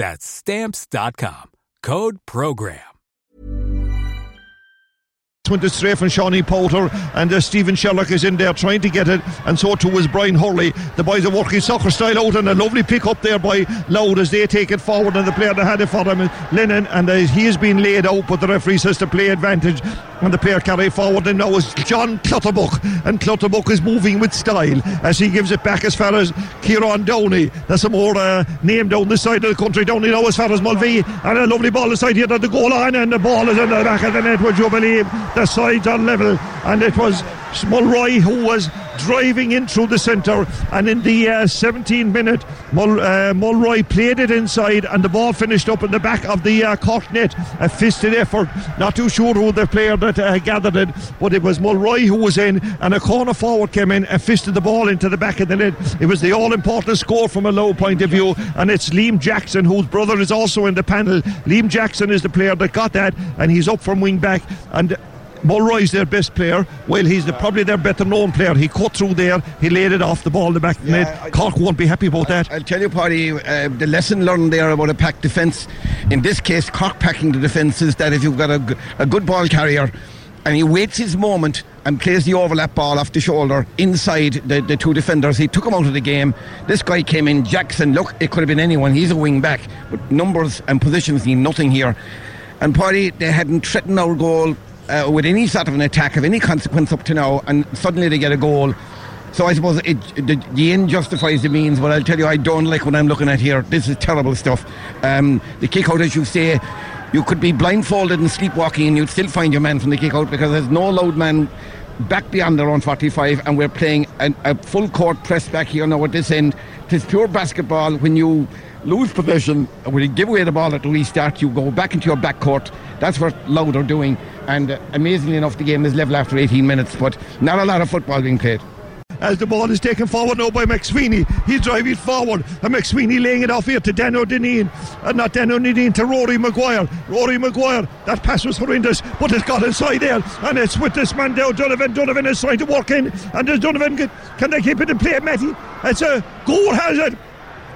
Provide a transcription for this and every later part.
That's stamps.com. Code program. went strafe and Shawnee Powter and uh, Stephen Sherlock is in there trying to get it and so too is Brian Hurley the boys are working soccer style out and a lovely pick up there by Louth as they take it forward and the player that had it for them Lennon and uh, he has been laid out but the referee says to play advantage and the player carry forward and now is John Clutterbuck. And Clutterbuck is moving with style as he gives it back as far as Kieran Downey. That's a more uh, name down this side of the country. Downey now as far as Mulvey. And a lovely ball aside here at the goal line. And the ball is in the back of the net would you believe the sides on level. And it was Mulroy who was driving in through the centre and in the uh, 17 minute Mul- uh, Mulroy played it inside and the ball finished up in the back of the uh, net. A fisted effort. Not too sure who the player that uh, gathered it but it was Mulroy who was in and a corner forward came in and fisted the ball into the back of the net. It was the all important score from a Louth point of view and it's Liam Jackson whose brother is also in the panel. Liam Jackson is the player that got that and he's up from wing back and Mulroy's their best player. Well, he's the, probably their better known player. He cut through there, he laid it off the ball in the back of the Yeah, net. I- Cork won't be happy about that. I'll tell you, Paddy, uh, the lesson learned there about a packed defence, in this case, Cork packing the defence, is that if you've got a good ball carrier and he waits his moment and plays the overlap ball off the shoulder inside the, the two defenders, he took him out of the game. This guy came in, Jackson, look, it could have been anyone. He's a wing back, but numbers and positions mean nothing here. And Paddy, they hadn't threatened our goal uh, with any sort of an attack of any consequence up to now, and suddenly they get a goal. So I suppose it, the, the end justifies the means, but I'll tell you, I don't like what I'm looking at here. This is terrible stuff. Um, the kick out, as you say, you could be blindfolded and sleepwalking, and you'd still find your man from the kick out because there's no Louth man back beyond their own 45, and we're playing an, a full court press back here now at this end. It's pure basketball when you lose possession, when you give away the ball at the restart, you go back into your back court. That's what Louth are doing. And uh, amazingly enough, the game is level after 18 minutes, but not a lot of football being played. As the ball is taken forward now by McSweeney. He's driving forward. And McSweeney laying it off here to Dano Dineen. Uh, not Dano Dineen to Rory Maguire. Rory Maguire. That pass was horrendous, but it's got inside there. And it's with this man down, Donovan. Donovan is trying to walk in. And does Donovan get, can they keep it in play, Matty? It's a goal it.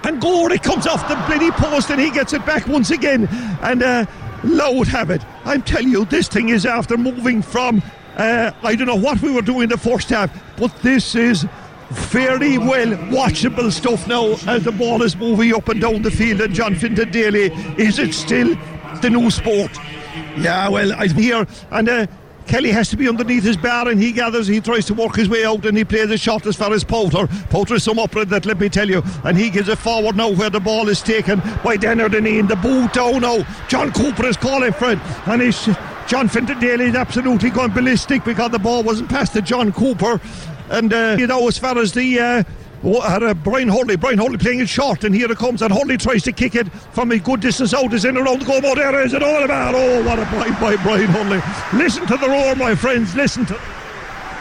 And Gore, it comes off the bloody post and he gets it back once again. And uh, Louth have it. I'm telling you, this thing is after moving from, uh, I don't know what we were doing the first half, but this is fairly well watchable stuff now as the ball is moving up and down the field. And John Finton Daly, is it still the new sport? Yeah, well, I'm here and. Uh, Kelly has to be underneath his bar and he gathers, he tries to work his way out and he plays a shot as far as Powter. Powter is some upright that, let me tell you, and he gives it forward now where the ball is taken by Denner Deneen. The boot down now. John Cooper is calling for it and he's. John Finton is absolutely going ballistic because the ball wasn't passed to John Cooper. And, uh, you know, as far as the. Uh, Oh, uh, Brian Hurley, Brian Hurley playing it short, and here it comes, and Hurley tries to kick it from a good distance out. Is in around the goal, but there is it all about. Oh, what a blind by Brian Hurley! Listen to the roar, my friends. Listen to.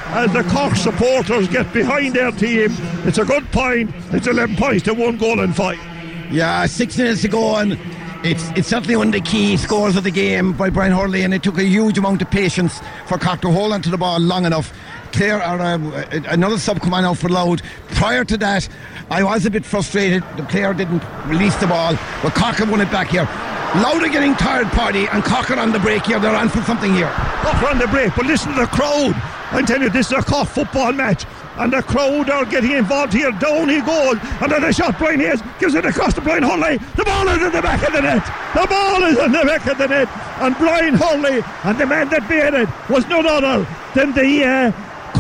As the Cork supporters get behind their team, it's a good point. It's 11 points to one goal and five. Yeah, six minutes to go, and It's, it's certainly one of the key scores of the game by Brian Hurley, and it took a huge amount of patience for Cork to hold onto the ball long enough. Clare or um, another sub come on out for Louth. Prior to that, I was a bit frustrated. The player didn't release the ball, but Cocker won it back here. Louth are getting tired, Paddy, and Cocker on the break here. They're on for something here. Cork are on the break, but listen to the crowd. I tell you, this is a Cork football match and the crowd are getting involved here. Down he goes, and then the shot. Brian Hayes gives it across to Brian Hurley. The ball is in the back of the net. The ball is in the back of the net, and Brian Hurley and the man that made it was none other than the uh,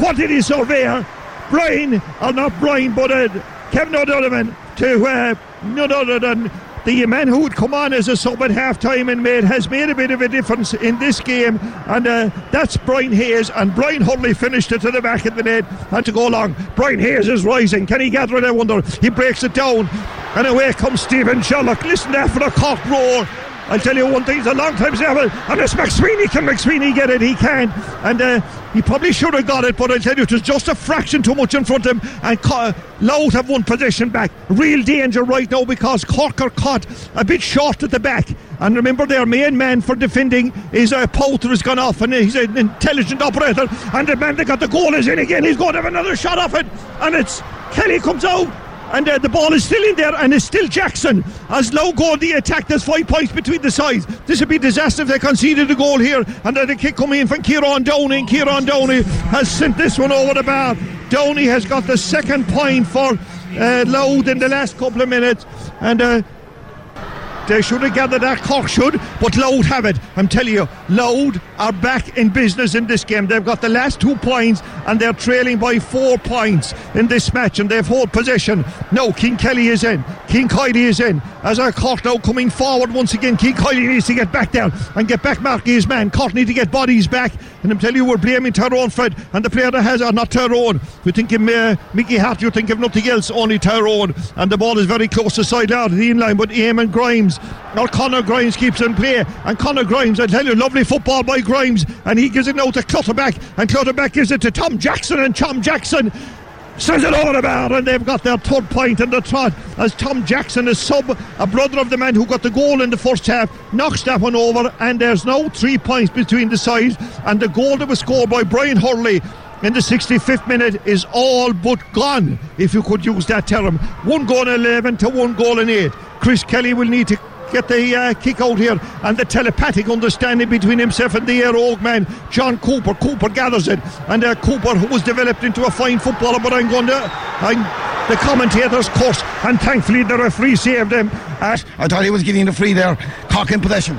quantity surveyor, Brian, or not Brian, but uh, Kevin O'Donovan to uh, none other than the man who would come on as a sub at half time and made has made a bit of a difference in this game. And uh, that's Brian Hayes. And Brian Hurley finished it to the back of the net. And to go along Brian Hayes is rising. Can he gather it I wonder? He breaks it down. And away comes Stephen Sherlock. Listen there for the Cork roar. I'll tell you one thing, it's a long time level, and it's McSweeney. Can McSweeney get it? He can. And uh, he probably should have got it, but I'll tell you, it was just a fraction too much in front of him. And Co- Louth have one position back. Real danger right now because Cork are caught a bit short at the back. And remember, their main man for defending is uh, Powter has gone off, and he's an intelligent operator. And the man that got the goal is in again. He's going to have another shot off it. And it's Kelly comes out and uh, the ball is still in there, and it's still Jackson. As low goal the attack, there's five points between the sides. This would be disaster if they conceded a goal here, and then the kick coming in from Kieran Downey. And Kieran Downey has sent this one over the bar. Downey has got the second point for uh, Louth in the last couple of minutes, and uh, they should have gathered that. Cork should, but Louth have it. I'm telling you, Louth are back in business in this game. They've got the last two points and they're trailing by four points in this match and they've hold possession. No, King Kelly is in. King Kiley is in. As our Cork now coming forward once again. King Kiley needs to get back down and get back marking his man. Cork need to get bodies back. And I'm telling you, we're blaming Tyrone Fred and the player that has, are not Tyrone. We think of uh, Mickey Harte, you think of nothing else, only Tyrone. And the ball is very close to side out of the in line, but Eamon Grimes Now Conor Grimes keeps in play. And Conor Grimes, I tell you, lovely football by Grimes. And he gives it now to Clutterbuck. And Clutterbuck gives it to Tom Jackson. And Tom Jackson sends it the bar and they've got their third point in the trot as Tom Jackson is sub a brother of the man who got the goal in the first half knocks that one over and there's now three points between the sides and the goal that was scored by Brian Hurley in the 65th minute is all but gone if you could use that term. One goal in 11 to one goal in 8 Chris Kelly will need to get the uh, kick out here and the telepathic understanding between himself and the Éire Óg man, John Cooper. Cooper gathers it, and uh, Cooper, who was developed into a fine footballer, but I'm going to. I'm, the commentators course and thankfully the referee saved him At, I thought he was getting the free there. Cork in possession.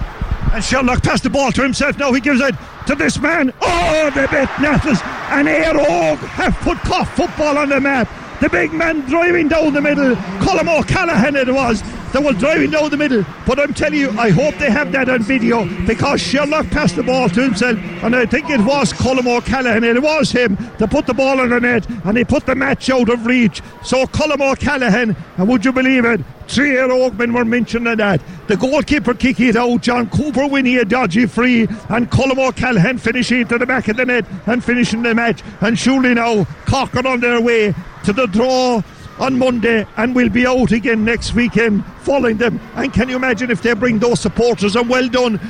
And Sherlock passed the ball to himself. Now he gives it to this man. Oh, the bit Nathas and Éire Óg have put Cork football on the map. The big man driving down the middle. Colm O'Callaghan it was that drive driving down the middle. But I'm telling you, I hope they have that on video because Sherlock passed the ball to himself, and I think it was Colm O'Callaghan. It was him that put the ball on the net, and he put the match out of reach. So Colm O'Callaghan, and would you believe it? Three Air Oakmen were mentioned in that. The goalkeeper kicking it out, John Cooper winning a dodgy free, and Colm O'Callaghan finishing to the back of the net and finishing the match. And surely now, Cocker on their way to the draw on Monday and we'll be out again next weekend following them. And can you imagine if they bring those supporters? And well done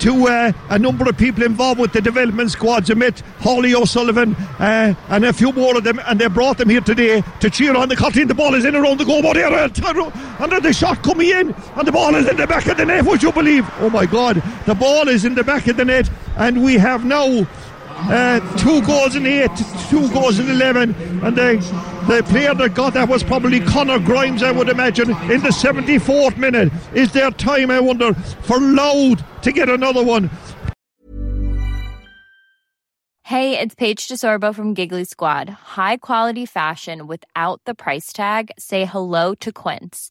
to uh, a number of people involved with the development squads. I met Holly O'Sullivan uh, and a few more of them, and they brought them here today to cheer on the country. The ball is in around the goal, but there, and then the shot coming in, and the ball is in the back of the net. Would you believe? Oh my God, the ball is in the back of the net, and we have now uh, two goals in eight, two goals in eleven, and the the player that got that was probably Connor Grimes, I would imagine, in the 74th minute. Is there time, I wonder, for Louth to get another one? Hey, it's Paige DeSorbo from Giggly Squad. High quality fashion without the price tag. Say hello to Quince.